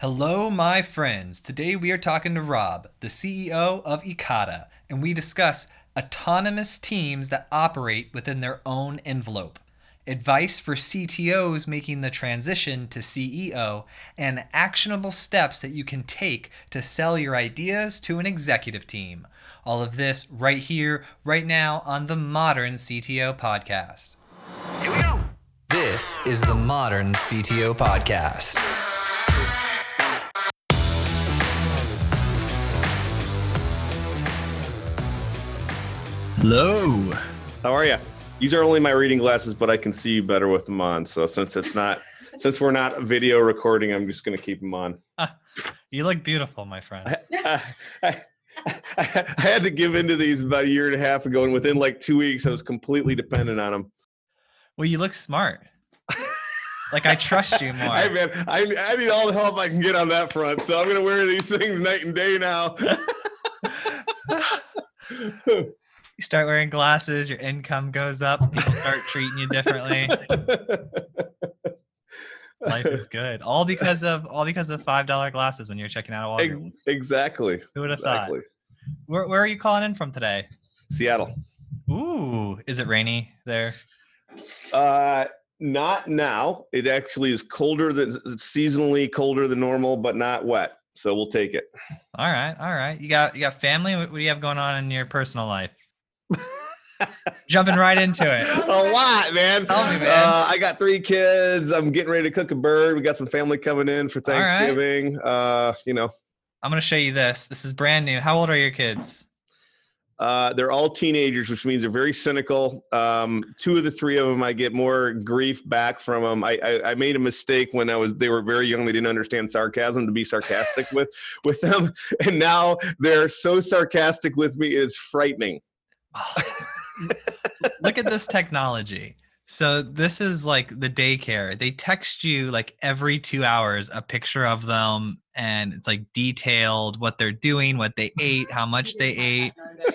Hello, my friends. Today we are talking to Rob, the CEO of Ekata, and we discuss autonomous teams that operate within their own envelope, advice for CTOs making the transition to CEO, and actionable steps that you can take to sell your ideas to an executive team. All of this right here, right now on the Modern CTO Podcast. Here we go. This is the Modern CTO Podcast. Hello. How are you? These are only my reading glasses, but I can see you better with them on. So since it's not, since we're not video recording, I'm just going to keep them on. you look beautiful, my friend. I, I, I, I, had to give into these about a year and a half ago, and within like two weeks, I was completely dependent on them. Well, you look smart. like I trust you more. Hey man, I, I need all the help I can get on that front. So I'm going to wear these things night and day now you start wearing glasses, your income goes up, people start treating you differently. Life is good. All because of all because of five dollar glasses when you're checking out a Walgreens. Exactly. Who would have exactly. thought? Where where are you calling in from today? Seattle. Ooh, is it rainy there? Uh not now. It actually is colder than seasonally colder than normal, but not wet. So we'll take it. All right, all right. You got you got family. What, what do you have going on in your personal life? Jumping right into it. A lot, man. Tell me, man. Uh, I got three kids. I'm getting ready to cook a bird. We got some family coming in for Thanksgiving. Right. Uh, you know. I'm gonna show you this. This is brand new. How old are your kids? Uh, they're all teenagers, which means they're very cynical. Um, two of the three of them, I get more grief back from them. I, I, I, made a mistake when I was they were very young. They didn't understand sarcasm to be sarcastic with with them, and now they're so sarcastic with me. It's frightening. Look at this technology. So this is like the daycare. They text you like every two hours a picture of them, and it's like detailed what they're doing, what they ate, how much they ate,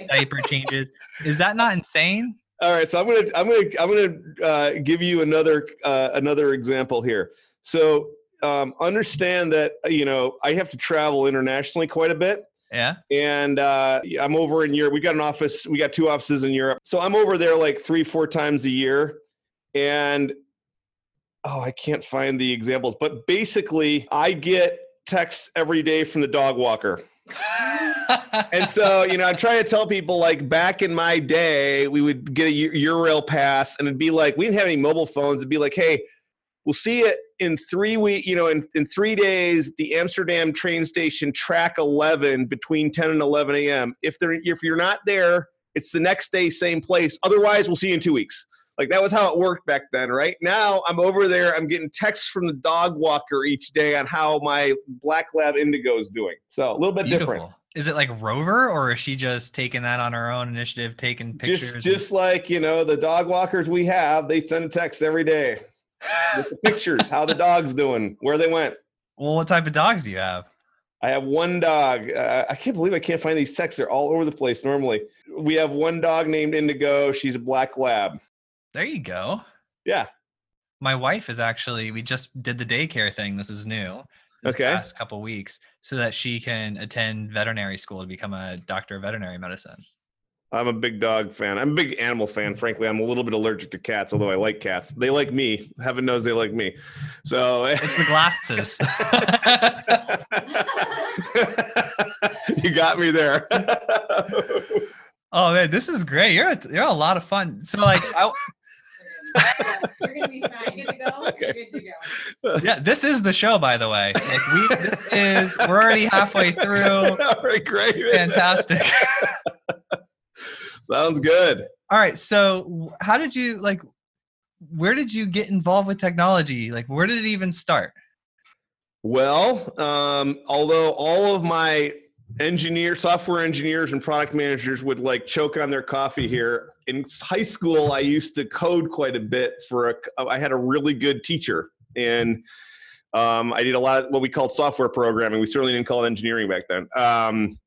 diaper changes. Is that not insane? All right, so I'm gonna I'm gonna I'm gonna uh, give you another uh, another example here. So um, understand that you know I have to travel internationally quite a bit. Yeah. And uh, I'm over in Europe. We got an office. We got two offices in Europe. So I'm over there like three, four times a year. And oh, I can't find the examples, but basically, I get texts every day from the dog walker. and so, you know, I'm trying to tell people like back in my day, we would get a Eurail pass and it'd be like, we didn't have any mobile phones. It'd be like, hey, we'll see it in three week you know in, in three days the amsterdam train station track 11 between 10 and 11 a.m if they're if you're not there it's the next day same place. Otherwise we'll see you in two weeks. Like that was how it worked back then right? Now i'm over there i'm getting texts from the dog walker each day on how my black lab indigo is doing. So a little bit Beautiful. different is it like Rover or is she just taking that on her own initiative, taking pictures? Just, just and- like, you know, the dog walkers we have, they send a text every day pictures, how the dog's doing, where they went. Well, what type of dogs do you have? I have one dog. Uh, I can't believe I can't find these texts. They're all over the place normally. We have one dog named Indigo. She's a black lab. There you go. Yeah. My wife is actually, we just did the daycare thing. This is new. This okay. Last couple weeks so that she can attend veterinary school to become a doctor of veterinary medicine. I'm a big dog fan. I'm a big animal fan. Frankly, I'm a little bit allergic to cats, although I like cats. They like me. Heaven knows they like me. So it's the glasses. you got me there. oh man, this is great. You're a, you're a lot of fun. So like I. You're gonna be fine. Good to go. Okay. You're good to go. Yeah, this is the show, by the way. Like we, this is we're already halfway through. All right, great. Fantastic. Sounds good. All right. So, how did you like? Where did you get involved with technology? Like, where did it even start? Well, um, although all of my engineer, software engineers, and product managers would like choke on their coffee here. In high school, I used to code quite a bit. For a, I had a really good teacher, and um, I did a lot of what we called software programming. We certainly didn't call it engineering back then. Um,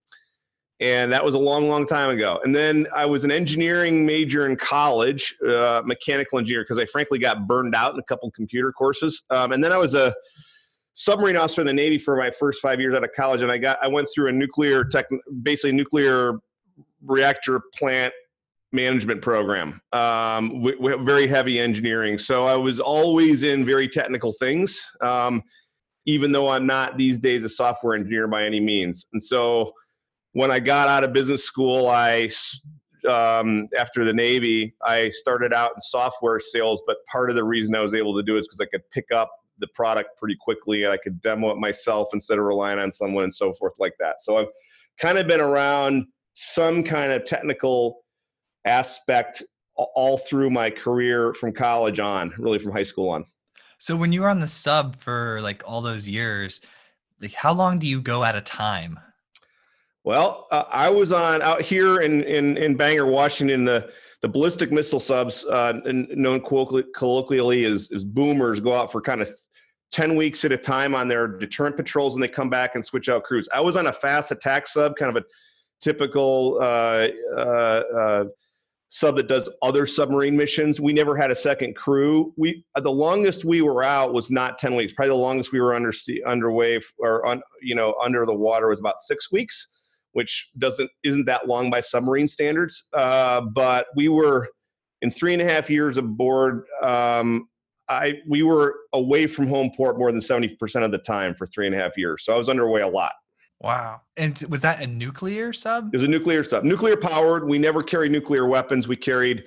and that was a long, long time ago. And then I was an engineering major in college, uh, mechanical engineer, because I frankly got burned out in a couple computer courses. Um, and then I was a submarine officer in the Navy for my first five years out of college, and I got I went through a nuclear tech, basically nuclear reactor plant management program. Um, very heavy engineering, so I was always in very technical things. Um, even though I'm not these days a software engineer by any means, and so when I got out of business school, I um, after the Navy, I started out in software sales, but part of the reason I was able to do it is because I could pick up the product pretty quickly and I could demo it myself instead of relying on someone and so forth like that. So I've kind of been around some kind of technical aspect all through my career from college on, really from high school on. So when you were on the sub for like all those years, like how long do you go at a time? Well, uh, I was on out here in in, in Bangor, Washington. The the ballistic missile subs, uh, known colloquially as, as boomers, go out for kind of 10 weeks at a time on their deterrent patrols and they come back and switch out crews. I was on a fast attack sub, kind of a typical uh, uh, uh, sub that does other submarine missions. We never had a second crew. We the longest we were out was not 10 weeks. Probably the longest we were under sea underway or on, you know under the water was about six weeks which doesn't isn't that long by submarine standards. Uh, but we were in three and a half years aboard. Um, I we were away from home port more than seventy percent of the time for three and a half years. So I was underway a lot. Wow. And was that a nuclear sub? It was a nuclear sub. Nuclear powered. We never carried nuclear weapons. We carried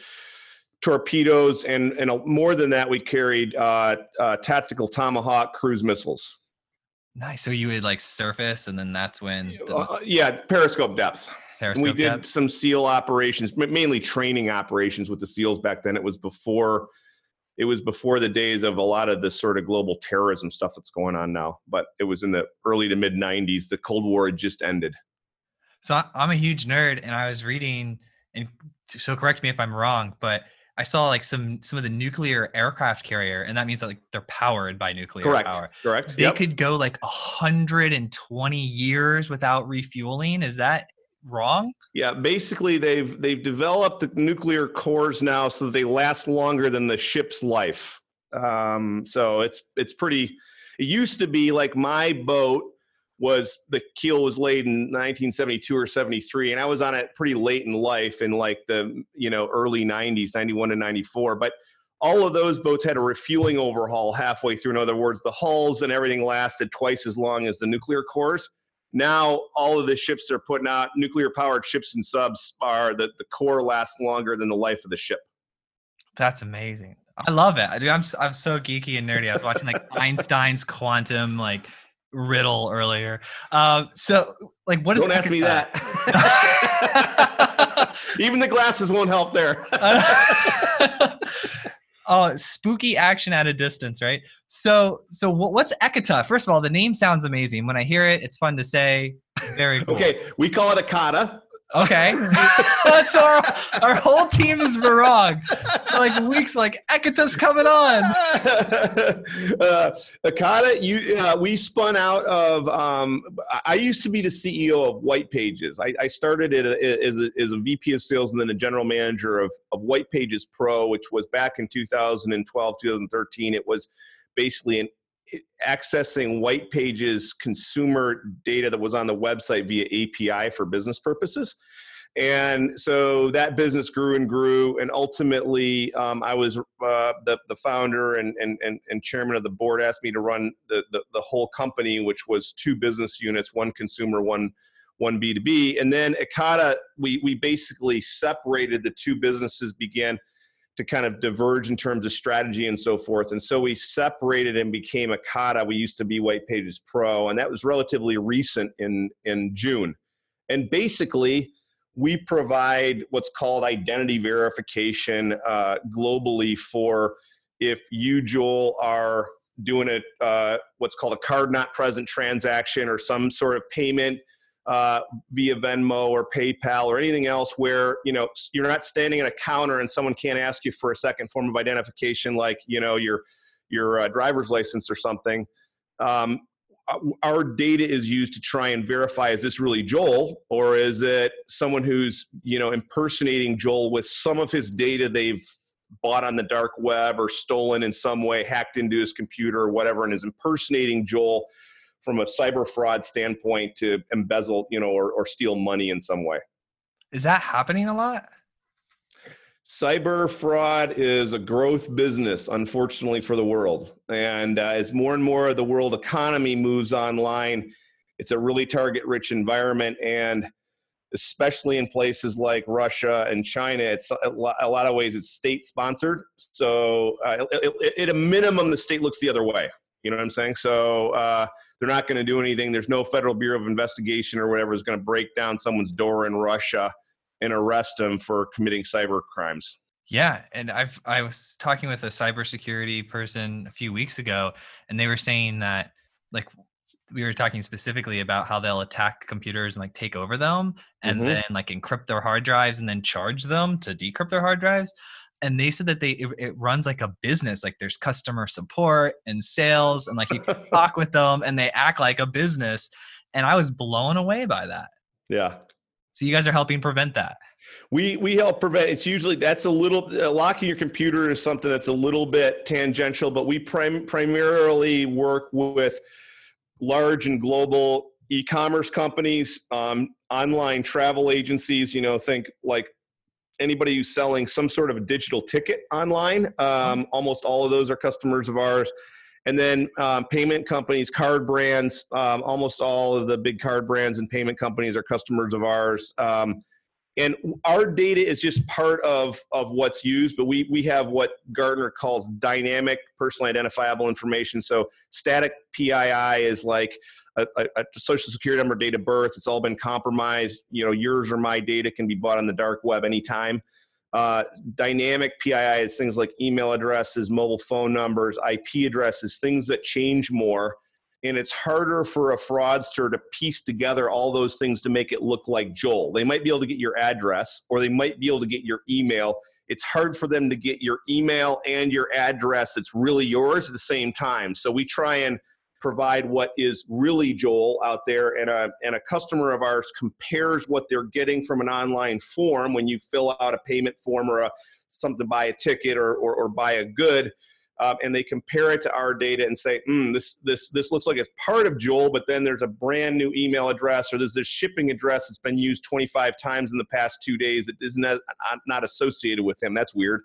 torpedoes and and more than that, we carried uh, uh, tactical Tomahawk cruise missiles. Nice. So you would like surface, and then that's when. The... Uh, yeah, periscope depth. Periscope we did depth. some SEAL operations, mainly training operations with the SEALs back then. It was before. It was before the days of a lot of the sort of global terrorism stuff that's going on now. But it was in the early to mid '90s. The Cold War had just ended. So I'm a huge nerd, and I was reading, and so correct me if I'm wrong, but I saw like some some of the nuclear aircraft carrier, and that means that like they're powered by nuclear correct, power. Correct. They yep. could go like 120 years without refueling. Is that wrong? Yeah, basically they've they've developed the nuclear cores now so that they last longer than the ship's life. Um, so it's it's pretty. It used to be like my boat was the keel was laid in 1972 or 73 and i was on it pretty late in life in like the you know early 90s 91 to 94 but all of those boats had a refueling overhaul halfway through in other words the hulls and everything lasted twice as long as the nuclear cores now all of the ships they're putting out nuclear powered ships and subs are that the core lasts longer than the life of the ship that's amazing I love it. Dude, I'm I'm so geeky and nerdy. I was watching like Einstein's quantum like riddle earlier. Uh, so, like, what? Don't ask me that. Even the glasses won't help there. oh, spooky action at a distance, right? So, so what's Ekata? First of all, the name sounds amazing. When I hear it, it's fun to say. Very cool. Okay, we call it Ekata. Okay. so our, our whole team is wrong. like weeks, like Ekata's coming on. uh, Ekata, you, uh, we spun out of. Um, I used to be the CEO of White Pages. I, I started it as a, as a VP of sales and then a general manager of, of White Pages Pro, which was back in 2012, 2013. It was basically an accessing white pages consumer data that was on the website via api for business purposes. And so that business grew and grew and ultimately um, i was uh, the, the founder and, and, and, and, chairman of the board asked me to run the, the, the whole company which was two business units one consumer one one b2b and then ekata we, we basically separated the two businesses began to kind of diverge in terms of strategy and so forth. And so we separated and became Ekata. We used to be White Pages Pro, and that was relatively recent in in June. And basically, we provide what's called identity verification uh, globally for if you, Joel, are doing a uh, what's called a card not present transaction or some sort of payment uh, via Venmo or PayPal or anything else where you know you're not standing at a counter and someone can't ask you for a second form of identification like you know your your uh, driver's license or something. Um, our data is used to try and verify is this really Joel or is it someone who's you know impersonating Joel with some of his data they've bought on the dark web or stolen in some way, hacked into his computer or whatever, and is impersonating Joel from a cyber fraud standpoint to embezzle, you know, or, or steal money in some way. Is that happening a lot? Cyber fraud is a growth business, unfortunately, for the world. And uh, as more and more of the world economy moves online, it's a really target rich environment. And especially in places like Russia and China, it's a lot of ways it's state sponsored. So, uh, at a minimum, the state looks the other way. You know what I'm saying? So, uh, they're not going to do anything. There's no federal bureau of investigation or whatever is going to break down someone's door in Russia and arrest them for committing cyber crimes. Yeah, and I've I was talking with a cybersecurity person a few weeks ago, and they were saying that like we were talking specifically about how they'll attack computers and like take over them and mm-hmm. then like encrypt their hard drives and then charge them to decrypt their hard drives and they said that they it, it, runs like a business like there's customer support and sales and like you can talk with them and they act like a business and i was blown away by that. Yeah. So you guys are helping prevent that. We we help prevent it's usually that's a little uh, locking your computer is something that's a little bit tangential but we prim, primarily work with large and global e-commerce companies um, online travel agencies you know think like anybody who's selling some sort of a digital ticket online. Um, almost all of those are customers of ours. And then um, payment companies, card brands, um, almost all of the big card brands and payment companies are customers of ours. Um, and our data is just part of, of what's used, but we, we have what Gartner calls dynamic personally identifiable information. So static PII is like a, a, social security number, date of birth. It's all been compromised. You know, yours or my data can be bought on the dark web anytime. Uh, dynamic PII is things like email addresses, mobile phone numbers, IP addresses, things that change more. And it's harder for a fraudster to piece together all those things to make it look like Joel. They might be able to get your address or they might be able to get your email. It's hard for them to get your email and your address that's really yours at the same time. So we try and provide what is really Joel out there, and a, and a customer of ours compares what they're getting from an online form when you fill out a payment form or a, something buy a ticket or, or, or buy a good. Um, and they compare it to our data and say, mm, this this this looks like it's part of Joel, but then there's a brand new email address or there's this shipping address that's been used 25 times in the past two days that is not, not associated with him. That's weird.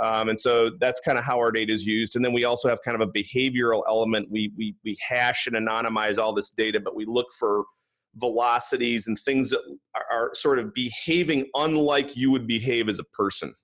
Um, and so that's kind of how our data is used. And then we also have kind of a behavioral element. We, we, we hash and anonymize all this data, but we look for velocities and things that are, are sort of behaving unlike you would behave as a person.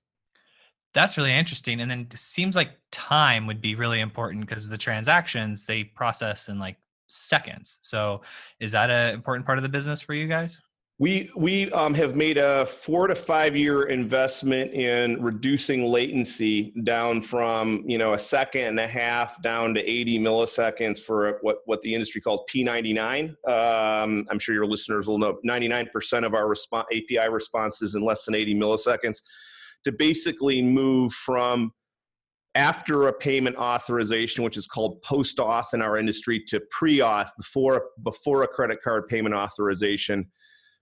That's really interesting. And then it seems like time would be really important because the transactions they process in like seconds. So is that an important part of the business for you guys? We we um, have made a four to five year investment in reducing latency down from you know a second and a half down to 80 milliseconds for what what the industry calls P99. Um, I'm sure your listeners will know 99% of our response API responses in less than 80 milliseconds. To basically move from after a payment authorization, which is called post auth in our industry, to pre auth before before a credit card payment authorization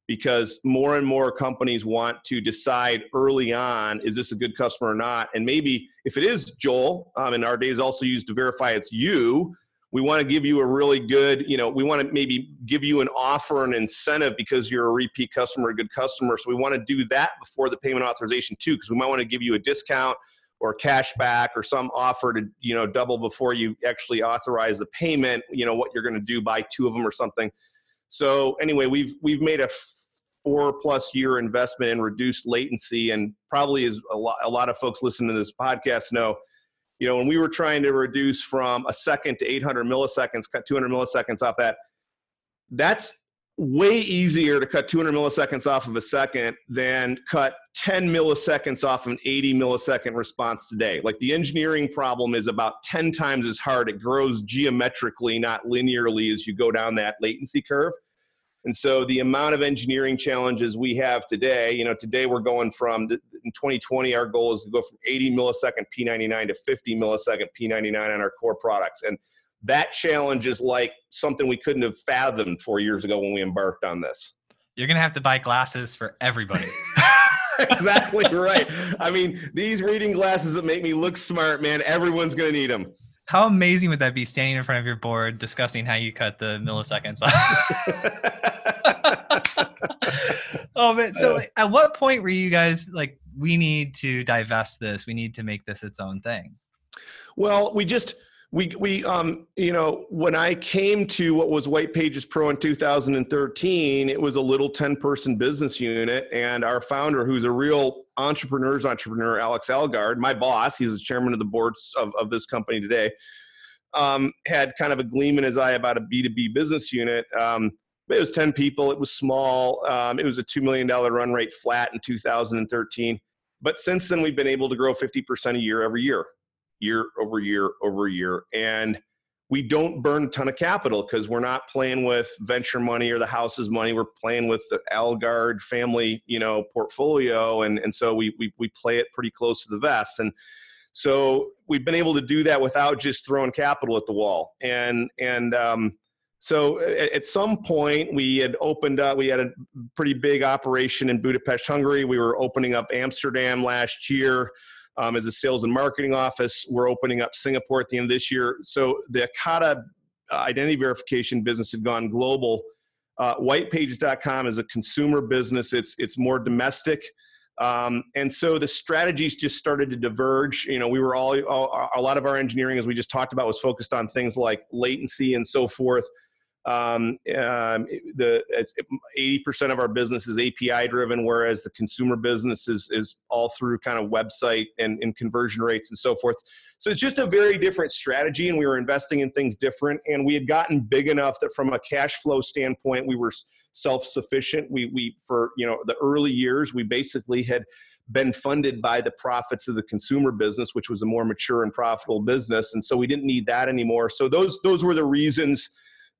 because more and more companies want to decide early on is this a good customer or not? And maybe if it is joel um, and our data is also used to verify it's you we want to give you a really good you know we want to maybe give you an offer an incentive because you're a repeat customer a good customer. So we want to do that before the payment authorization too because we might want to give you a discount or cash back or some offer to you know double before you actually authorize the payment you know what you're going to do buy two of them or something so anyway we've we've made a four plus year investment in reduced latency and probably as a lot, a lot of folks listening to this podcast know you know when we were trying to reduce from a second to 800 milliseconds cut 200 milliseconds off that that's way easier to cut 200 milliseconds off of a second than cut 10 milliseconds off an 80 millisecond response today. Like the engineering problem is about 10 times as hard. It grows geometrically, not linearly, as you go down that latency curve. And so the amount of engineering challenges we have today, you know, today we're going from in 2020, our goal is to go from 80 millisecond P99 to 50 millisecond P99 on our core products. And that challenge is like something we couldn't have fathomed four years ago when we embarked on this. You're going to have to buy glasses for everybody. exactly right. I mean, these reading glasses that make me look smart, man, everyone's going to need them. How amazing would that be standing in front of your board discussing how you cut the milliseconds off. oh man, so like, at what point were you guys like we need to divest this, we need to make this its own thing? Well, we just we we um you know when i came to what was white pages pro in 2013 it was a little 10 person business unit and our founder who's a real entrepreneur's entrepreneur alex algard my boss he's the chairman of the boards of, of this company today um, had kind of a gleam in his eye about a b2b business unit. Um, it was 10 people it was small um, it was a $2 million run rate flat in 2013 but since then we've been able to grow 50% a year every year year over year over year. And we don't burn a ton of capital because we're not playing with venture money or the house's money. We're playing with the Algard family, you know, portfolio. And, and so we, we, we play it pretty close to the vest. And so we've been able to do that without just throwing capital at the wall. And, and, um, so at some point we had opened up we had a pretty big operation in budapest hungary we were opening up amsterdam last year um, as a sales and marketing office. We're opening up Singapore at the end of this year. So the Ekata uh, identity verification business had gone global. Uh, whitepages.com is a consumer business. It's it's more domestic. Um, and so the strategies just started to diverge. You know, we were all, all, a lot of our engineering, as we just talked about, was focused on things like latency and so forth. Um, um, the eighty percent of our business is API driven, whereas the consumer business is is all through kind of website and, and conversion rates and so forth. So it's just a very different strategy, and we were investing in things different. And we had gotten big enough that from a cash flow standpoint, we were self-sufficient. We we for you know the early years, we basically had been funded by the profits of the consumer business, which was a more mature and profitable business, and so we didn't need that anymore. So those those were the reasons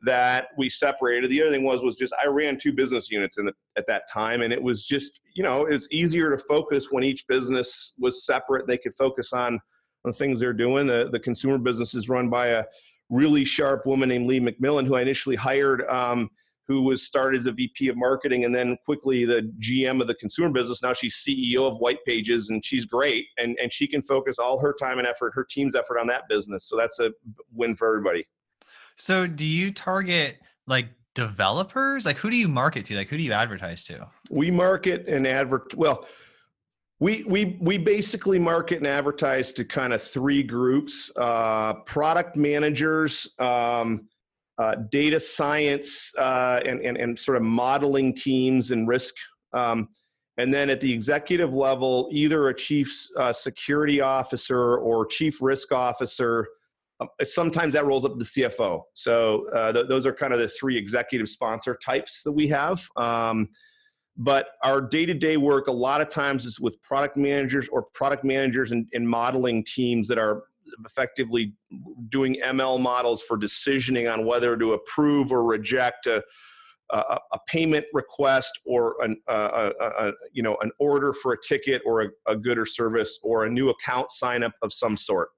that we separated. The other thing was was just I ran two business units in the, at that time, and it was just you know it was easier to focus when each business was separate. They could focus on the things they're doing. The the consumer business is run by a really sharp woman named Leigh McMillan, who I initially hired. Um, who was started as a VP of marketing and then quickly the GM of the consumer business. Now she's CEO of White Pages and she's great and, and she can focus all her time and effort, her team's effort on that business. So that's a win for everybody. So do you target like developers? Like who do you market to? Like who do you advertise to? We market and advert well, we we we basically market and advertise to kind of three groups: uh, product managers, um, uh, data science, uh, and, and and sort of modeling teams and risk. Um, and then at the executive level, either a chief uh, security officer or chief risk officer um, sometimes that rolls up to the CFO. So uh, th- those are kind of the three executive sponsor types that we have. Um, but our day-to-day work a lot of times is with product managers or product managers and, and modeling teams that are effectively doing ML models for decisioning on whether to approve or reject a, a, a payment request or an, a, a, you know an order for a ticket or a, a good or service or a new account sign up of some sort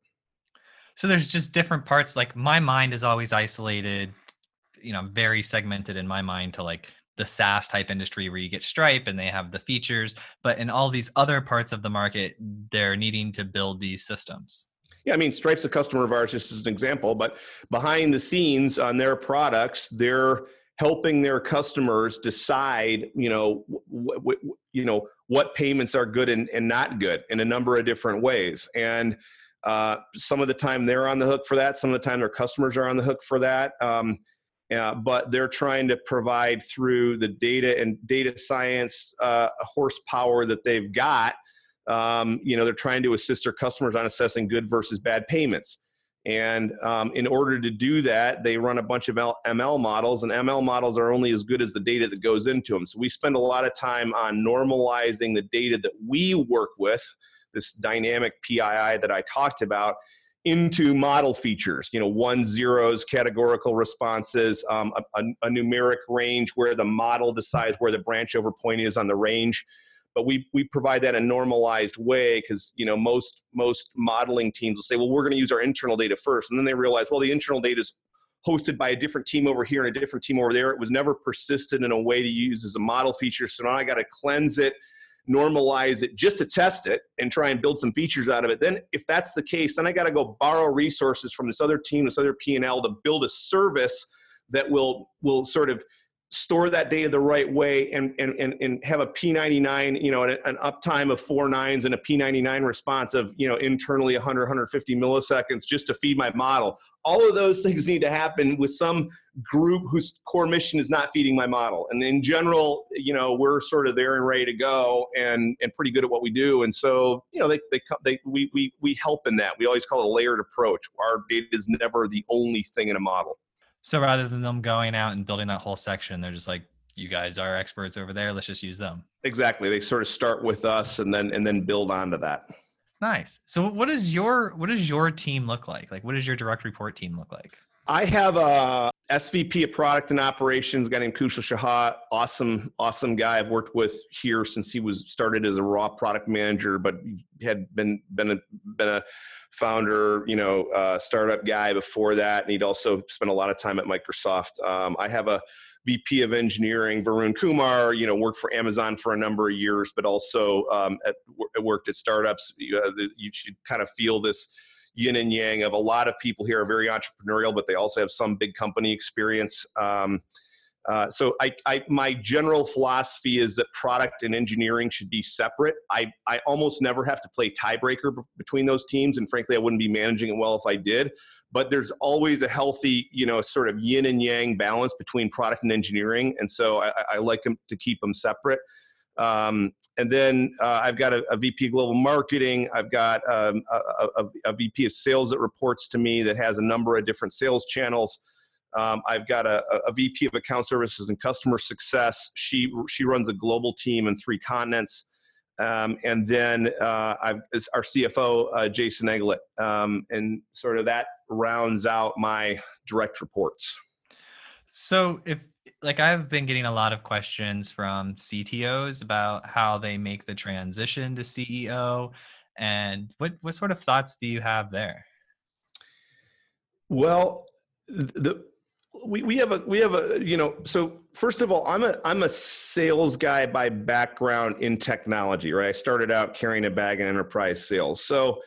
so there's just different parts like my mind is always isolated you know very segmented in my mind to like the SaaS type industry where you get Stripe and they have the features, but in all these other parts of the market, they're needing to build these systems. Yeah, I mean, Stripe's a customer of ours, just as an example, but behind the scenes on their products, they're helping their customers decide, you know, w- w- you know, what payments are good and, and not good in a number of different ways. And uh, some of the time they're on the hook for that. Some of the time their customers are on the hook for that. Um, but they're trying to provide through the data and data science uh, horsepower that they've got. Um, you know, they're trying to assist their customers on assessing good versus bad payments. And um, in order to do that, they run a bunch of ML models, and ML models are only as good as the data that goes into them. So we spend a lot of time on normalizing the data that we work with this dynamic PII that I talked about into model features you know one zeros categorical responses um, a, a, numeric range where the model decides where the branch over point is on the range. But we we provide that in a normalized way because you know most most modeling teams will say well we're going to use our internal data first. And then they realize well the internal data is hosted by a different team over here and a different team over there. It was never persisted in a way to use as a model feature. So now i got to cleanse it normalize it just to test it and try and build some features out of it. Then, if that's the case, then I got to go borrow resources from this other team, this other P and L to build a service that will will sort of store that data the right way and, and, and, and have a P99, you know, an, an uptime of four nines and a P99 response of, you know, internally 100, 150 milliseconds just to feed my model. All of those things need to happen with some group whose core mission is not feeding my model. And in general, you know, we're sort of there and ready to go and, and pretty good at what we do. And so, you know, they, they, they we, we, we help in that. We always call it a layered approach. Our data is never the only thing in a model. So rather than them going out and building that whole section, they're just like, you guys are experts over there. Let's just use them. Exactly. They sort of start with us and then and then build onto that. Nice. So what does your what does your team look like? Like what does your direct report team look like? I have a SVP of product and operations, guy named Kushal Shahat. Awesome, awesome guy. I've worked with here since he was started as a raw product manager, but had been been a been a founder, you know, uh, startup guy before that, and he'd also spent a lot of time at Microsoft. Um, I have a VP of engineering, Varun Kumar, you know, worked for Amazon for a number of years, but also um, at, worked at startups. You, uh, you should kind of feel this yin and yang of a lot of people here are very entrepreneurial, but they also have some big company experience. Um, uh, so I, I, my general philosophy is that product and engineering should be separate. I, I almost never have to play tiebreaker b- between those teams, and frankly, I wouldn't be managing it well if I did. But there's always a healthy, you know, sort of yin and yang balance between product and engineering, and so I, I like them to keep them separate. Um, and then uh, I've got a, a, VP global marketing. I've got um, a, a, a, VP of sales that reports to me that has a number of different sales channels. Um, I've got a, VP of account services and customer success. She she runs a global team in three continents. Um, and then uh, I've our CFO uh, Jason Eglet, um, and sort of that rounds out my direct reports. So if like I've been getting a lot of questions from CTOs about how they make the transition to CEO and what what sort of thoughts do you have there? Well, the we, we have a we have a you know so first of all i'm a i'm a sales guy by background in technology right i started out carrying a bag in enterprise sales so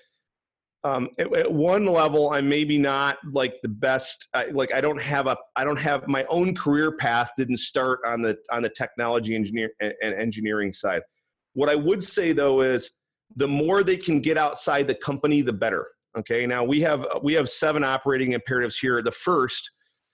um, at, at, one level i'm maybe not like the best I, like i don't have a i don't have my own career path didn't start on the on the technology engineer and, engineering side. What i would say though is the more they can get outside the company the better okay? Now we have we have seven operating imperatives here. The first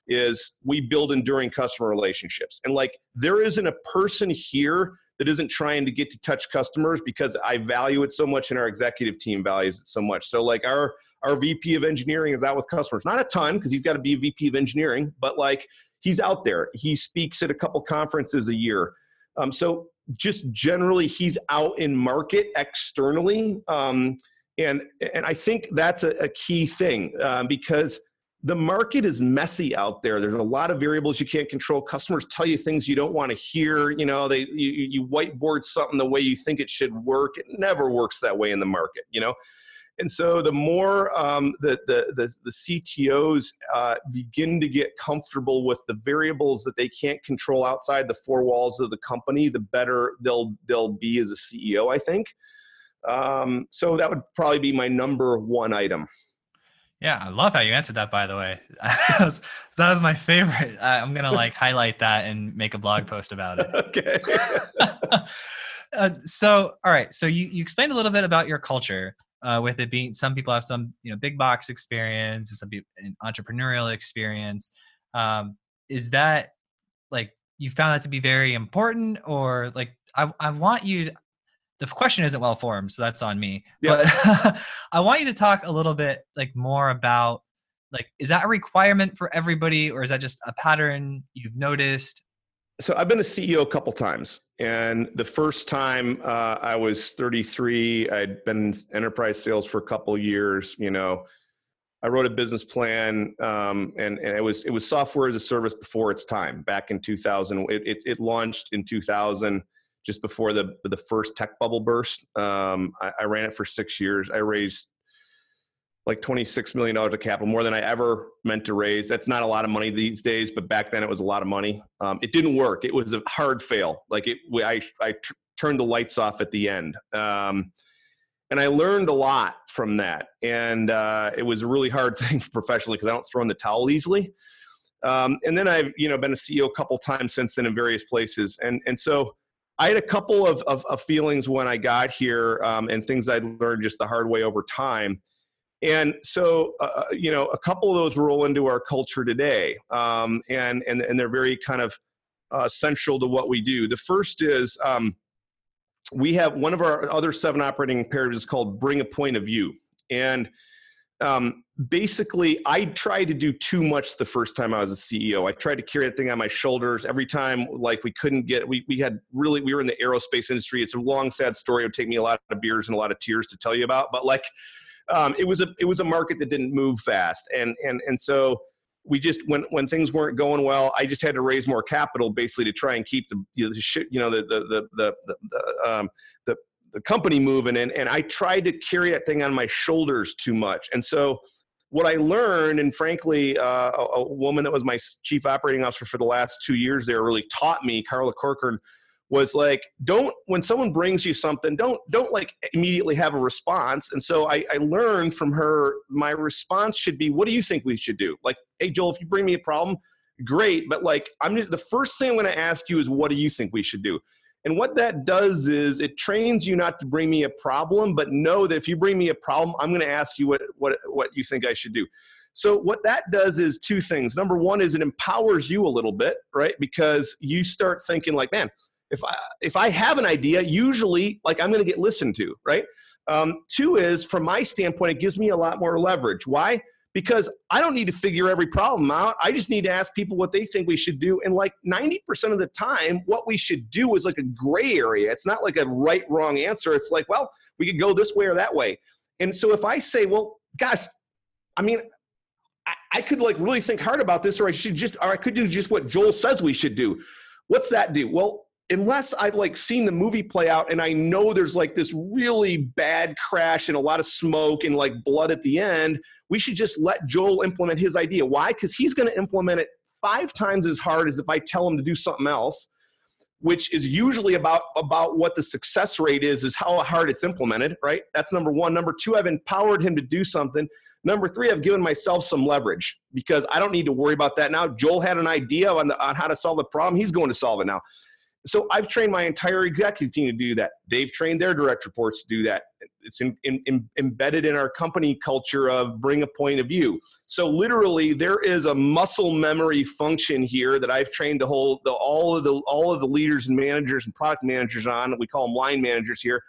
is we build enduring customer relationships. And like there isn't a person here that isn't trying to get to touch customers because I value it so much and our executive team values it so much. So like our our VP of engineering is out with customers. Not a ton because he's got to be a VP of engineering, but like he's out there. He speaks at a couple conferences a year. Um, so just generally he's out in market externally. Um, and and I think that's a, a key thing um, because the market is messy out there there's a lot of variables you can't control customers tell you things you don't want to hear you know they you, you whiteboard something the way you think it should work it never works that way in the market you know and so the more um, the, the, the, the, CTOs uh, begin to get comfortable with the variables that they can't control outside the four walls of the company, the better they'll, they'll be as a CEO, I think. Um, so that would probably be my number one item. Yeah, I love how you answered that. By the way, that, was, that was my favorite. I'm gonna like highlight that and make a blog post about it. okay. uh, so, all right. So you you explained a little bit about your culture. Uh, with it being some people have some you know big box experience and some people an entrepreneurial experience um, is that like you found that to be very important or like I, I want you the question isn't well formed, so that's on me. Yeah. But I want you to talk a little bit like more about like is that a requirement for everybody or is that just a pattern you've noticed? So I've been a CEO a couple times, and the first time uh, I was 33, I'd been enterprise sales for a couple years. You know, I wrote a business plan, um, and, and it was it was software as a service before its time. Back in 2000, it, it, it launched in 2000 just before the the first tech bubble burst. Um, I, I, ran it for six years. I raised like twenty six million dollars of capital, more than I ever meant to raise. That's not a lot of money these days, but back then it was a lot of money. Um, it didn't work. It was a hard fail. Like it, I I turn the lights off at the end. Um, and I learned a lot from that. And uh, it was a really hard thing professionally because I don't throw in the towel easily. Um, and then I've you know been a CEO a couple times since then in various places, and and so I had a couple of of, of feelings when I got here, um, and things I'd learned just the hard way over time. And so, uh, uh you know, a couple of those roll into our culture today, um, and and and they're very kind of uh, central to what we do. The first is um, we have one of our other seven operating imperatives called bring a point of view. And um, basically, I tried to do too much the first time I was a CEO. I tried to carry that thing on my shoulders every time, like we couldn't get, we, we had really, we were in the aerospace industry. It's a long, sad story. It would take me a lot of beers and a lot of tears to tell you about, but like, um, it was a, it was a market that didn't move fast. And, and, and so, we just when when things weren't going well, I just had to raise more capital basically to try and keep the you know, the the the the the, um, the, the company moving and and I tried to carry that thing on my shoulders too much. And so what I learned, and frankly, uh, a, a, woman that was my chief operating officer for the last two years there really taught me, Carla Corcoran, was like don't when someone brings you something don't don't like immediately have a response. And so I, I learned from her my response should be what do you think we should do? Like hey joel if you bring me a problem great but like i'm the first thing i'm going to ask you is what do you think we should do and what that does is it trains you not to bring me a problem but know that if you bring me a problem i'm going to ask you what what what you think i should do so what that does is two things number one is it empowers you a little bit right because you start thinking like man if I if I have an idea, usually like I'm going to get listened to, right? Um, two is from my standpoint, it gives me a lot more leverage. Why? Because I don't need to figure every problem out. I just need to ask people what they think we should do. And like 90% of the time, what we should do is like a gray area. It's not like a right wrong answer. It's like, well, we could go this way or that way. And so if I say, well, gosh, I mean, I, I could like really think hard about this, or I should just, or I could do just what Joel says we should do. What's that do? Well, unless I've like seen the movie play out and I know there's like this really bad crash and a lot of smoke and like blood at the end, we should just let Joel implement his idea. Why? Because he's going to implement it five times as hard as if I tell him to do something else, which is usually about about what the success rate is, is how hard it's implemented. Right? That's number one. Number two, I've empowered him to do something. Number three, I've given myself some leverage because I don't need to worry about that now. Joel had an idea on, the, on how to solve the problem. He's going to solve it now. So I've trained my entire executive team to do that. They've trained their direct reports to do that. It's in, in, in, embedded in our company culture of bring a point of view. So literally, there is a muscle memory function here that I've trained the whole the, all of the all of the leaders and managers and product managers on. We call them line managers here.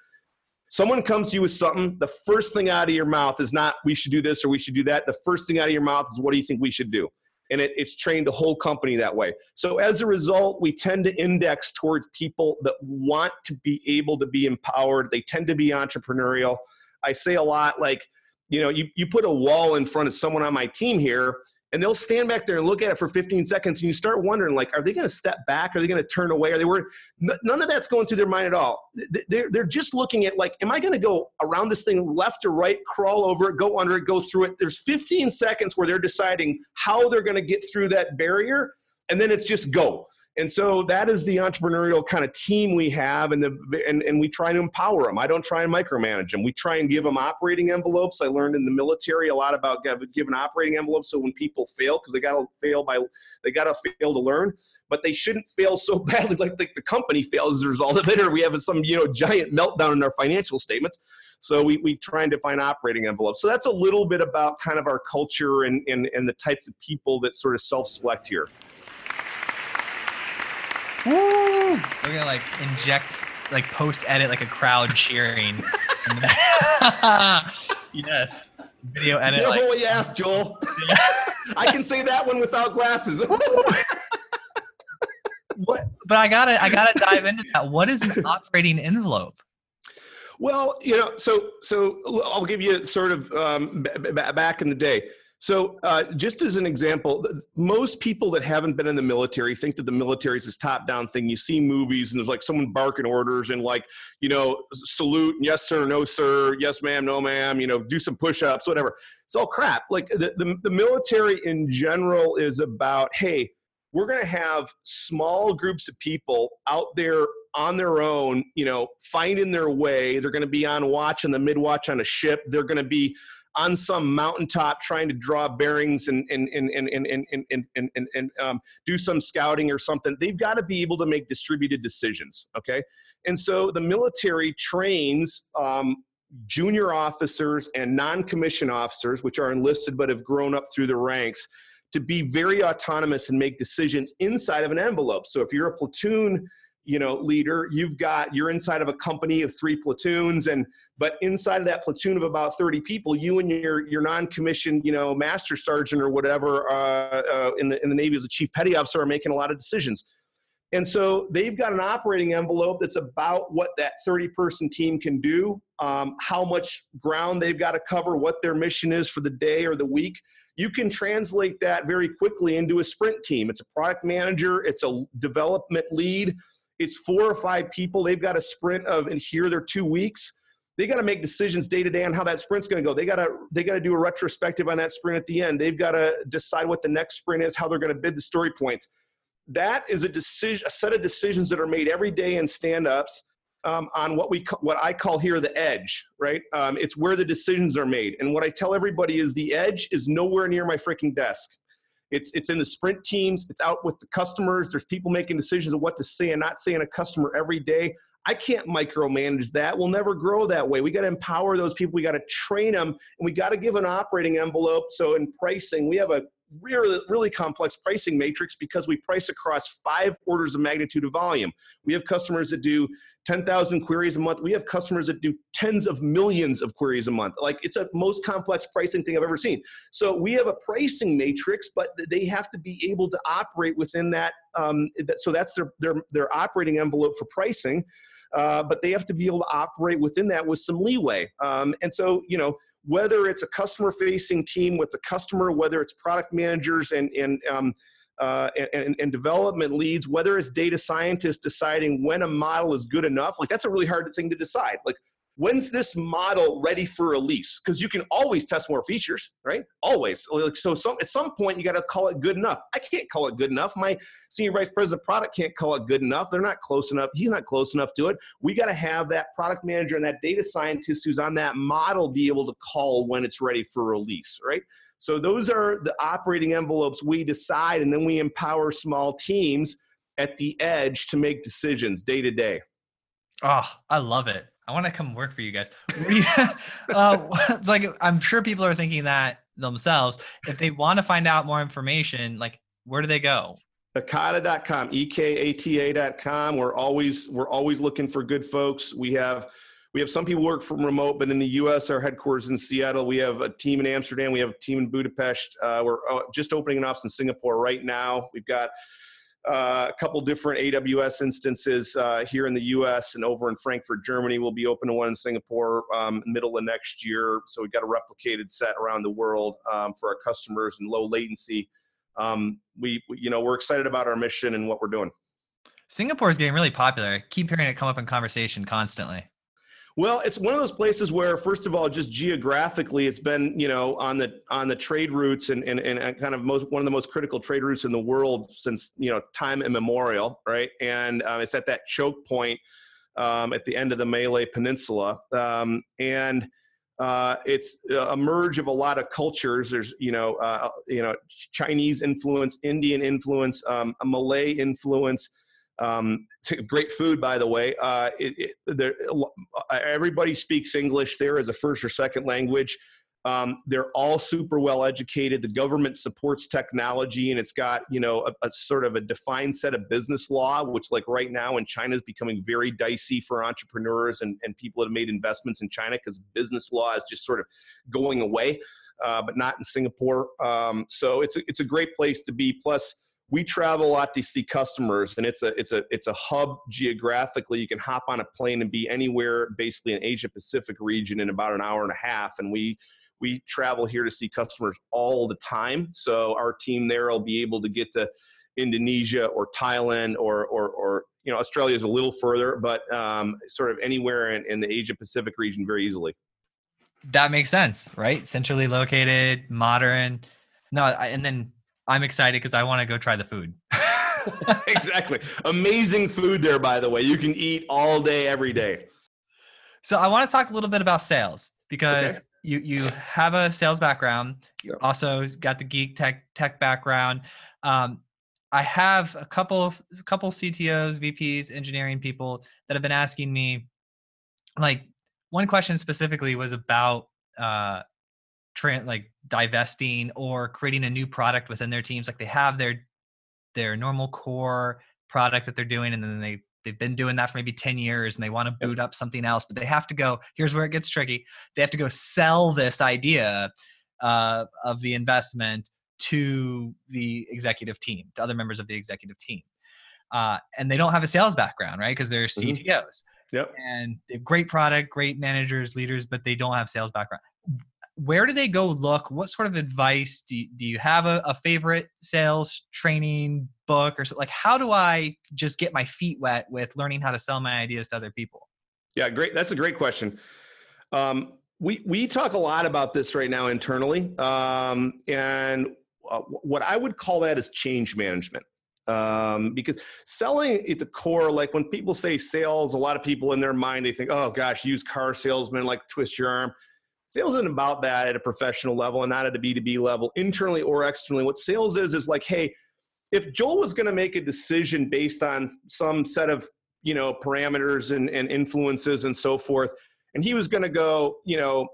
Someone comes to you with something. The first thing out of your mouth is not "we should do this" or "we should do that." The first thing out of your mouth is "what do you think we should do?" And it, it's trained the whole company that way. So as a result, we tend to index towards people that want to be able to be empowered. They tend to be entrepreneurial. I say a lot like, you know, you, you put a wall in front of someone on my team here and they'll stand back there and look at it for 15 seconds and you start wondering like are they going to step back? Are they going to turn away? Are they worried? None of that's going through their mind at all. They're, they're just looking at like am i going to go around this thing left or right crawl over it go under it go through it? There's 15 seconds where they're deciding how they're going to get through that barrier and then it's just go and so that is the entrepreneurial kind of team we have and the and, and we try to empower them i don't try and micromanage them we try and give them operating envelopes. I learned in the military a lot about giving operating envelopes so when people fail because they got to fail by they got to fail to learn but they shouldn't fail so badly like, like the company fails as a result of it or we have some you know giant meltdown in our financial statements. So we, we try and define operating envelopes. So that's a little bit about kind of our culture and, and, and the types of people that sort of self-select here Woo! We're gonna like inject, like post edit, like a crowd cheering. yes. Video edit. Yeah, like, what you asked, Joel. I can say that one without glasses. what? But I gotta, I gotta dive into that. What is an operating envelope? Well, you know, so so I'll give you sort of um, b- b- back in the day. So, uh, just as an example, most people that haven't been in the military think that the military is this top-down thing. You see movies, and there's like someone barking orders, and like you know, salute, yes sir, no sir, yes ma'am, no ma'am. You know, do some push-ups, whatever. It's all crap. Like the, the, the military in general is about, hey, we're going to have small groups of people out there on their own, you know, finding their way. They're going to be on watch in the mid watch on a ship. They're going to be on some mountaintop trying to draw bearings and and and and and and and, and, and, and um, do some scouting or something. They've got to be able to make distributed decisions. Okay, and so the military trains. Um, junior officers and non-commissioned officers which are enlisted but have grown up through the ranks to be very autonomous and make decisions inside of an envelope so if you're a platoon you know leader you've got you're inside of a company of three platoons and but inside of that platoon of about 30 people you and your your non-commissioned you know master sergeant or whatever uh, uh, in the in the navy as a chief petty officer are making a lot of decisions. And so they've got an operating envelope that's about what that 30 person team can do um, how much ground they've got to cover what their mission is for the day or the week. You can translate that very quickly into a sprint team. It's a product manager it's a development lead it's four or five people. They've got a sprint of, and here they're two weeks. They got to make decisions day to day on how that sprint's going to go. They got to they got to do a retrospective on that sprint at the end. They've got to decide what the next sprint is, how they're going to bid the story points. That is a decision, a set of decisions that are made every day in stand-ups um, on what we what I call here the edge. Right? Um, it's where the decisions are made. And what I tell everybody is the edge is nowhere near my freaking desk. It's it's in the sprint teams. It's out with the customers. There's people making decisions of what to say and not say in a customer every day. I can't micromanage that. We'll never grow that way. We got to empower those people. We got to train them, and we got to give an operating envelope. So in pricing, we have a really really complex pricing matrix because we price across five orders of magnitude of volume. We have customers that do 10,000 queries a month. We have customers that do tens of millions of queries a month. Like it's a most complex pricing thing I've ever seen. So we have a pricing matrix, but they have to be able to operate within that. Um, so that's their, their, their operating envelope for pricing. Uh, but they have to be able to operate within that with some leeway. Um, and so, you know, whether it's a customer facing team with the customer, whether it's product managers and, and um, uh, and, and, development leads, whether it's data scientists deciding when a model is good enough, like that's a really hard thing to decide. Like, when's this model ready for release? Because you can always test more features, right? Always. So some, at some point, you got to call it good enough. I can't call it good enough. My senior vice president of product can't call it good enough. They're not close enough. He's not close enough to it. We got to have that product manager and that data scientist who's on that model be able to call when it's ready for release, right? So those are the operating envelopes we decide, and then we empower small teams at the edge to make decisions day to day. Oh, I love it. I want to come work for you guys. uh, it's like I'm sure people are thinking that themselves. If they want to find out more information, like where do they go? Ekata.com, E-K-A-T-A.com. We're always we're always looking for good folks. We have we have some people work from remote, but in the U.S., our headquarters in Seattle. We have a team in Amsterdam. We have a team in Budapest. Uh, we're uh, just opening an office in Singapore right now. We've got uh, a couple different AWS instances uh, here in the U.S. and over in Frankfurt, Germany. We'll be opening one in Singapore um, middle of next year. So we've got a replicated set around the world um, for our customers and low latency. Um, we, you know, we're excited about our mission and what we're doing. Singapore is getting really popular. I keep hearing it come up in conversation constantly. Well, it's one of those places where, first of all, just geographically, it's been you know on the on the trade routes and and, and kind of most one of the most critical trade routes in the world since you know time immemorial, right? And um, it's at that choke point um, at the end of the Malay Peninsula, um, and uh, it's a merge of a lot of cultures. There's you know uh, you know Chinese influence, Indian influence, um, a Malay influence. Um, great food, by the way. Uh, it, it, everybody speaks English there as a first or second language. Um, they're all super well educated. The government supports technology, and it's got you know a, a, sort of a defined set of business law, which like right now in China is becoming very dicey for entrepreneurs and, and people that have made investments in China because business law is just sort of going away, uh, but not in Singapore. Um, so it's a, it's a great place to be. Plus we travel a lot to see customers and it's a it's a it's a hub geographically. You can hop on a plane and be anywhere basically in asia pacific region in about an hour and a half and we we travel here to see customers all the time. So our team there will be able to get to indonesia or thailand or or, or you know australia is a little further but um, sort of anywhere in, in the asia pacific region very easily. That makes sense right? Centrally located modern. No and then I'm excited because I want to go try the food. exactly. Amazing food there, by the way. You can eat all day, every day. So I want to talk a little bit about sales because Okay. you you have a sales background. You Yep. also got the geek tech tech background. Um, I have a couple a couple CTOs, VPs, engineering people that have been asking me, like one question specifically was about uh, like divesting or creating a new product within their teams. Like they have their their normal core product that they're doing, and then they they've been doing that for maybe 10 years and they want to boot up something else but they have to go here's where it gets tricky they have to go sell this idea uh, of the investment to the executive team to other members of the executive team uh, and they don't have a sales background right because they're ctos Yep. and they have great product great managers leaders but they don't have sales background where do they go look what sort of advice do you, do you have a, a favorite sales training book or so like how do i just get my feet wet with learning how to sell my ideas to other people Yeah, great. That's a great question. Um, we we talk a lot about this right now internally, um, and uh, what I would call that is change management. Um, because selling at the core, like when people say sales, a lot of people in their mind they think, "Oh gosh, used car salesman, like twist your arm." Sales isn't about that at a professional level and not at a B2B level, internally or externally. What sales is is like, hey, if Joel was going to make a decision based on some set of you know parameters and, and influences and so forth and he was going to go you know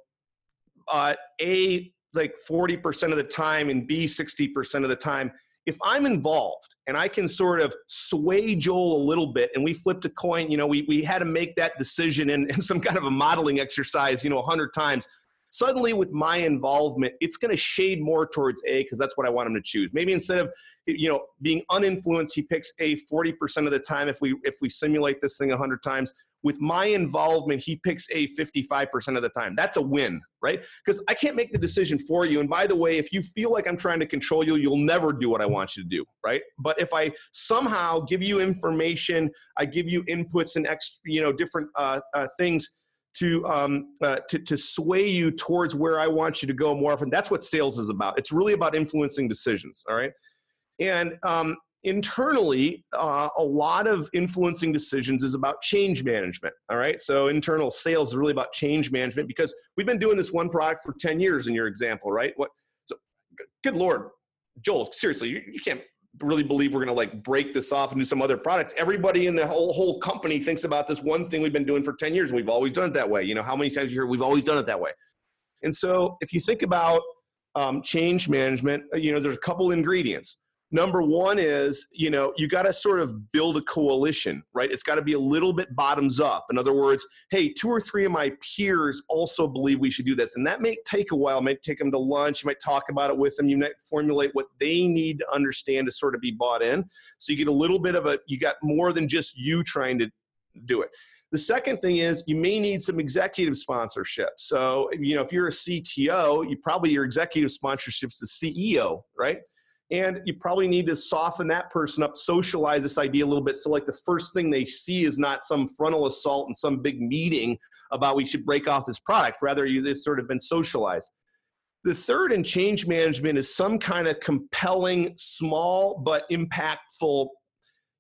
uh, a like 40% of the time and b 60% of the time if i'm involved and i can sort of sway joel a little bit and we flipped a coin you know we, we had to make that decision in, in some kind of a modeling exercise you know 100 times suddenly with my involvement it's going to shade more towards a because that's what i want him to choose. Maybe instead of you know being uninfluenced he picks a 40% of the time if we if we simulate this thing 100 times. With my involvement he picks a 55% of the time. That's a win right? Because i can't make the decision for you. And by the way if you feel like i'm trying to control you you'll never do what i want you to do right? But if i somehow give you information i give you inputs and ex, you know different uh, uh, things to um, uh, to to sway you towards where I want you to go more often. That's what sales is about. It's really about influencing decisions. All right, and um, internally, uh, a lot of influencing decisions is about change management. All right, so internal sales is really about change management because we've been doing this one product for ten years. In your example, right? What? So, good lord, Joel, seriously, you, you can't really believe we're going to like break this off and do some other product. Everybody in the whole whole company thinks about this one thing we've been doing for 10 years we've always done it that way. You know, how many times you hear we've always done it that way. And so if you think about um, change management, uh, you know, there's a couple ingredients. Number one is, you know, you got to sort of build a coalition, right? It's got to be a little bit bottoms up. In other words, hey, two or three of my peers also believe we should do this. And that may take a while. It might take them to lunch. You might talk about it with them. You might formulate what they need to understand to sort of be bought in. So you get a little bit of a, you got more than just you trying to do it. The second thing is you may need some executive sponsorship. So, you know, if you're a CTO, you probably your executive sponsorship's the CEO, right? And you probably need to soften that person up, socialize this idea a little bit. So, like the first thing they see is not some frontal assault and some big meeting about we should break off this product. Rather, you it's sort of been socialized. The third in change management is some kind of compelling, small but impactful,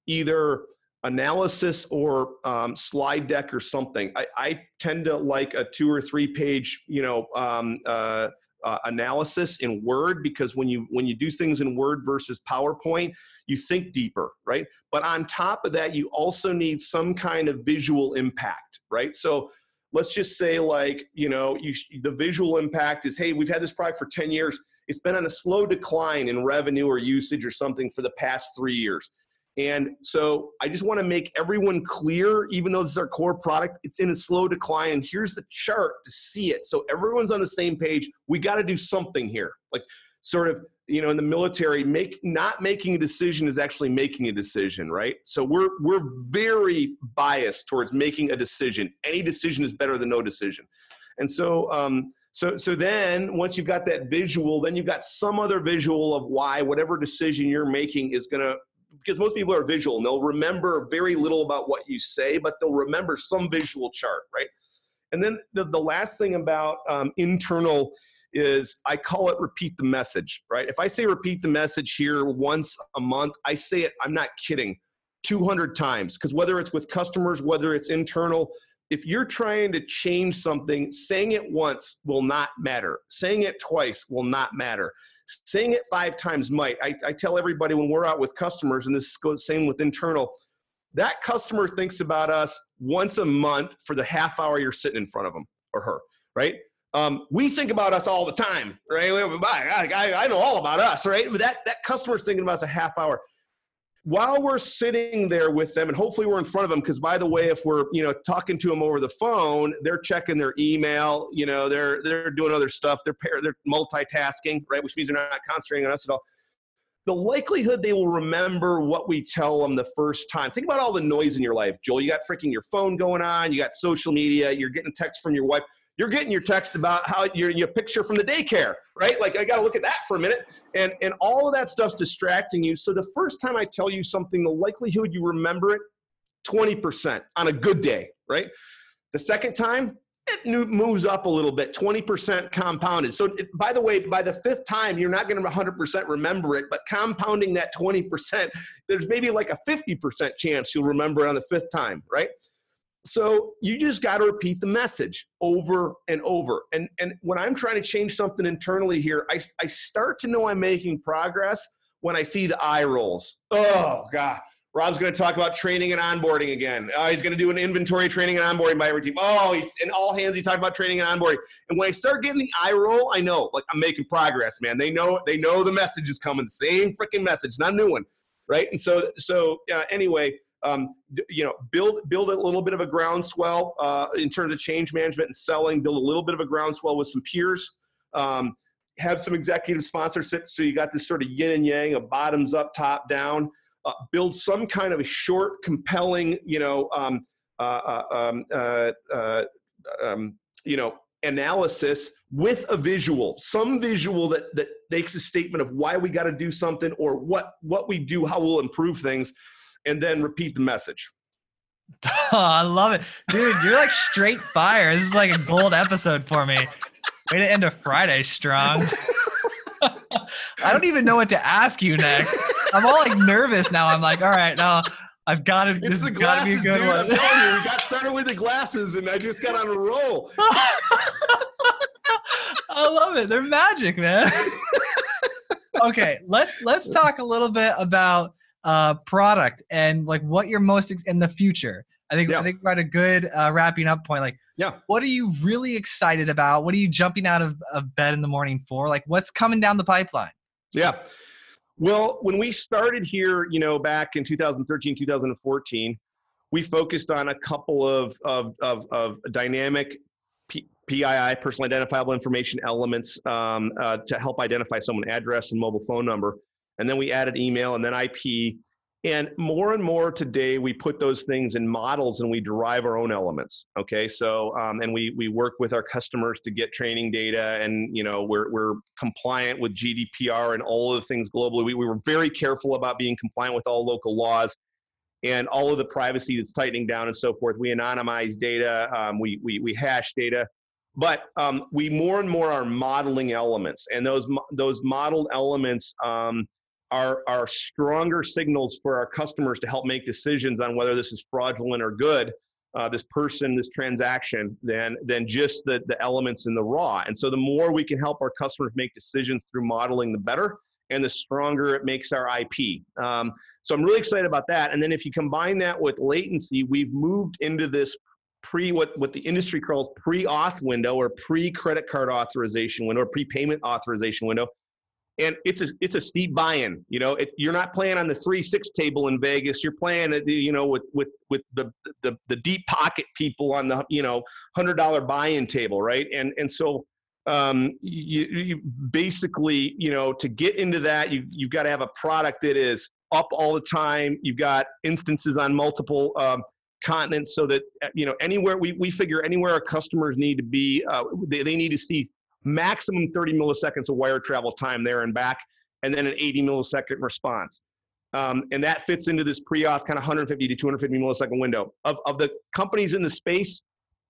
either analysis or um, slide deck or something. I, I, tend to like a two or three page, you know, um, uh, uh, analysis in Word because when you when you do things in Word versus PowerPoint, you think deeper, right? But on top of that, you also need some kind of visual impact, right? So let's just say like you know you, the visual impact is hey we've had this product for 10 years it's been on a slow decline in revenue or usage or something for the past three years and so i just want to make everyone clear even though this is our core product it's in a slow decline. And here's the chart to see it. So everyone's on the same page. We got to do something here. Like sort of you know in the military make not making a decision is actually making a decision right? So we're we're very biased towards making a decision. Any decision is better than no decision. And so um so so then once you've got that visual then you've got some other visual of why whatever decision you're making is going to because most people are visual and they'll remember very little about what you say but they'll remember some visual chart right and then the, the last thing about um, internal is I call it repeat the message, right? If I say repeat the message here once a month, I say it, I'm not kidding, 200 times. Because whether it's with customers, whether it's internal, if you're trying to change something, saying it once will not matter. Saying it twice will not matter. Saying it five times might. I, I tell everybody when we're out with customers, and this goes same with internal, that customer thinks about us once a month for the half hour you're sitting in front of them or her, right? Um, we think about us all the time, right? I, I, I know all about us, right? But that, that customer's thinking about us a half hour while we're sitting there with them and hopefully we're in front of them because by the way if we're you know talking to them over the phone they're checking their email you know they're they're doing other stuff they're they're multitasking right? Which means they're not concentrating on us at all. The likelihood they will remember what we tell them the first time. Think about all the noise in your life. Joel you got freaking your phone going on you got social media you're getting text from your wife you're getting your text about how your, your picture from the daycare, right? Like I got to look at that for a minute, and and all of that stuff's distracting you. So the first time I tell you something, the likelihood you remember it, twenty percent on a good day, right? The second time, it moves up a little bit, 20% compounded. So, it, by the way, by the fifth time, you're not going to 100% remember it, but compounding that 20%, there's maybe like a 50% chance you'll remember it on the fifth time, right? So you just got to repeat the message over and over. And and when i'm trying to change something internally here i, I start to know i'm making progress when i see the eye rolls. Oh god. Rob's going to talk about training and onboarding again. Uh, he's going to do an inventory training and onboarding by every team. Oh he's in all hands he talked about training and onboarding. And when i start getting the eye roll i know like i'm making progress man. They know they know the message is coming same freaking message not a new one right? And so so uh, anyway um, you know, build build a little bit of a groundswell uh, in terms of change management and selling. Build a little bit of a groundswell with some peers. Um, have some executive sponsorship, so you got this sort of yin and yang, a bottoms up, top down. Uh, build some kind of a short, compelling, you know, um, uh, uh um, uh, uh, um, you know, analysis with a visual, some visual that that makes a statement of why we got to do something or what what we do, how we'll improve things and then repeat the message. Oh, I love it. Dude, you're like straight fire. This is like a gold episode for me. Way to end a Friday strong. I don't even know what to ask you next. I'm all like nervous now. I'm like, all right, now I've got to. This has got to be a good dude, one. I'm telling you, we got started with the glasses, and I just got on a roll. I love it. They're magic, man. okay, let's let's talk a little bit about uh, product and like what you're most ex- in the future. I think yeah. I think we're at a good uh, wrapping up point. Like, yeah, what are you really excited about? What are you jumping out of, of bed in the morning for? Like, what's coming down the pipeline? Yeah. Well, when we started here, you know, back in 2013, 2014, we focused on a couple of of of, of dynamic P- PII, personal identifiable information elements, um, uh, to help identify someone address and mobile phone number and then we added email and then IP. And more and more today, we put those things in models and we derive our own elements. Okay, so um, and we we work with our customers to get training data, and you know we're we're compliant with GDPR and all of the things globally. We, we were very careful about being compliant with all local laws and all of the privacy that's tightening down and so forth. We anonymize data, um, we, we we hash data, but um, we more and more are modeling elements, and those those modeled elements um, are, are stronger signals for our customers to help make decisions on whether this is fraudulent or good, uh, this person, this transaction, than, than just the, the elements in the raw. And so the more we can help our customers make decisions through modeling, the better, and the stronger it makes our IP. Um, so I'm really excited about that. And then if you combine that with latency, we've moved into this pre what, what the industry calls pre-auth window or pre-credit card authorization window or prepayment authorization window and it's a it's a steep buy-in. You know, it, you're not playing on the three six table in Vegas. You're playing, you know, with with with the, the the deep pocket people on the you know hundred dollar buy-in table, right? And and so um, you, you basically you know to get into that you you've got to have a product that is up all the time. You've got instances on multiple. Um, continents so that you know anywhere we, we figure anywhere our customers need to be uh, they, they need to see maximum 30 milliseconds of wire travel time there and back, and then an 80 millisecond response. Um, and that fits into this pre-auth kind of 150 to 250 millisecond window. Of, of the companies in the space,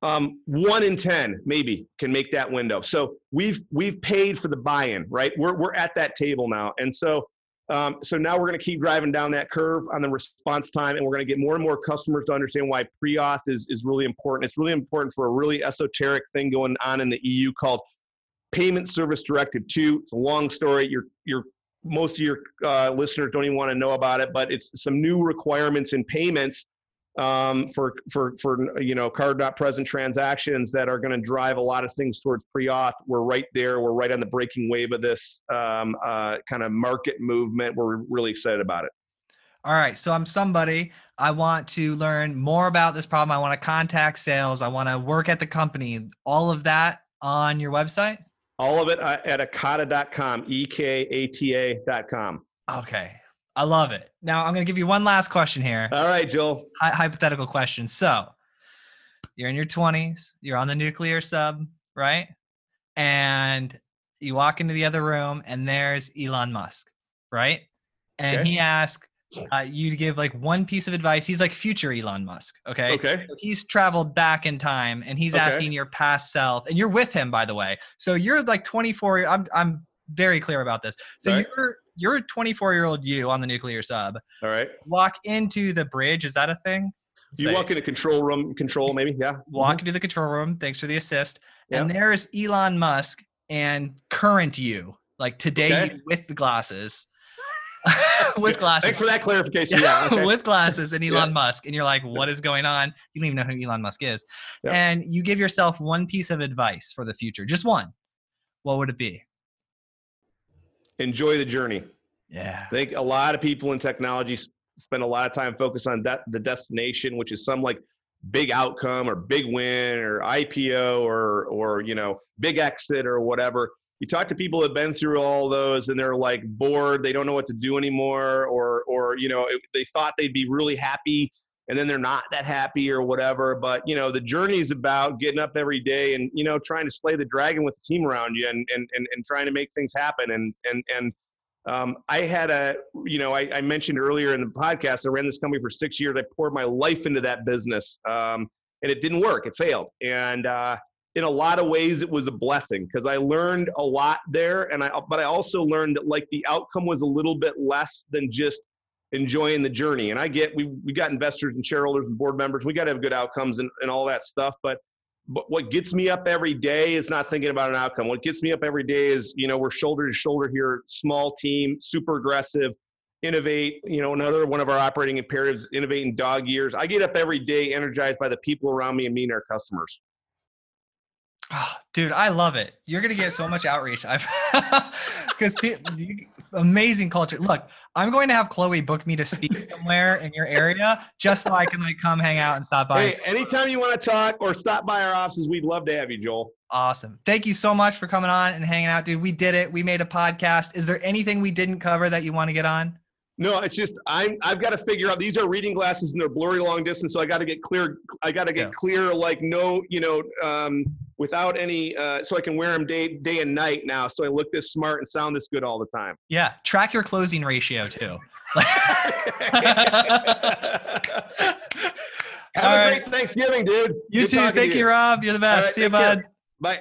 um, one in ten maybe can make that window. So we've we've paid for the buy-in, right? We're we're at that table now, and so um, so now we're going to keep driving down that curve on the response time, and we're going to get more and more customers to understand why pre-auth is is really important. It's really important for a really esoteric thing going on in the EU called Payment Service Directive 2. It's a long story. Your your most of your uh, listeners don't even want to know about it, but it's some new requirements in payments um, for for for you know card not present transactions that are going to drive a lot of things towards pre-auth. We're right there. We're right on the breaking wave of this um, uh, kind of market movement. We're really excited about it. All right, so I'm somebody. I want to learn more about this problem. I want to contact sales. I want to work at the company. All of that on your website. All of it uh, at ekata.com, E K A T A.com. Okay. I love it. Now I'm going to give you one last question here. All right, Joel. Hy- hypothetical question. So you're in your 20s, you're on the nuclear sub, right? And you walk into the other room and there's Elon Musk, right? And Okay. he asks uh, you give like one piece of advice. He's like future Elon Musk, okay? Okay. So he's traveled back in time and he's Okay. asking your past self and you're with him by the way so you're like 24 i'm i'm very clear about this so Right. you're you're 24 year old you on the nuclear sub All right. walk into the bridge is that a thing You Say, walk in a control room, control maybe, yeah. walk into the control room thanks for the assist Yeah. and there's elon musk and current you like today Okay. with the glasses with glasses Thanks for that clarification. Yeah. okay. with glasses and Elon Yeah. Musk, and you're like, what is going on? You don't even know who Elon Musk is. Yeah. And you give yourself one piece of advice for the future, just one. What would it be? Enjoy the journey. Yeah. I think a lot of people in technology spend a lot of time focused on that the destination, which is some like big outcome or big win or IPO or or you know big exit or whatever. You talk to people that have been through all those and they're like bored, they don't know what to do anymore, or or you know it- they thought they'd be really happy and then they're not that happy or whatever. But you know the journey is about getting up every day and you know trying to slay the dragon with the team around you and and and, and trying to make things happen and and and um, I had a, you know, I, I mentioned earlier in the podcast, I ran this company for six years. I poured my life into that business, um, and it didn't work. It failed. And uh, in a lot of ways, it was a blessing because I learned a lot there. And I, but I also learned that like the outcome was a little bit less than just enjoying the journey. And I get we we got investors and shareholders and board members. We got to have good outcomes and, and all that stuff. But but what gets me up every day is not thinking about an outcome. What gets me up every day is, you know, we're shoulder to shoulder here, small team, super aggressive, innovate. You know, another one of our operating imperatives, innovate in dog years. I get up every day energized by the people around me and meeting our customers. Oh, dude, I love it. You're gonna get so much outreach. I've because amazing culture. Look, I'm going to have Chloe book me to speak somewhere in your area just so I can like come hang out and stop by. Hey, anytime you want to talk or stop by our offices, we'd love to have you, Joel. Awesome. Thank you so much for coming on and hanging out, dude. We did it. We made a podcast. Is there anything we didn't cover that you want to get on? No, it's just I'm I've got to figure out these are reading glasses and they're blurry long distance, so I got to get clear. I got to get Yeah. clear, like no, you know, um, without any, uh, so I can wear them day day and night now, so I look this smart and sound this good all the time. Yeah. Track your closing ratio too. Have All a right. great Thanksgiving, dude. You Good too. talking to Thank you, Rob. You're the best. right, See you, take care. bud. Bye.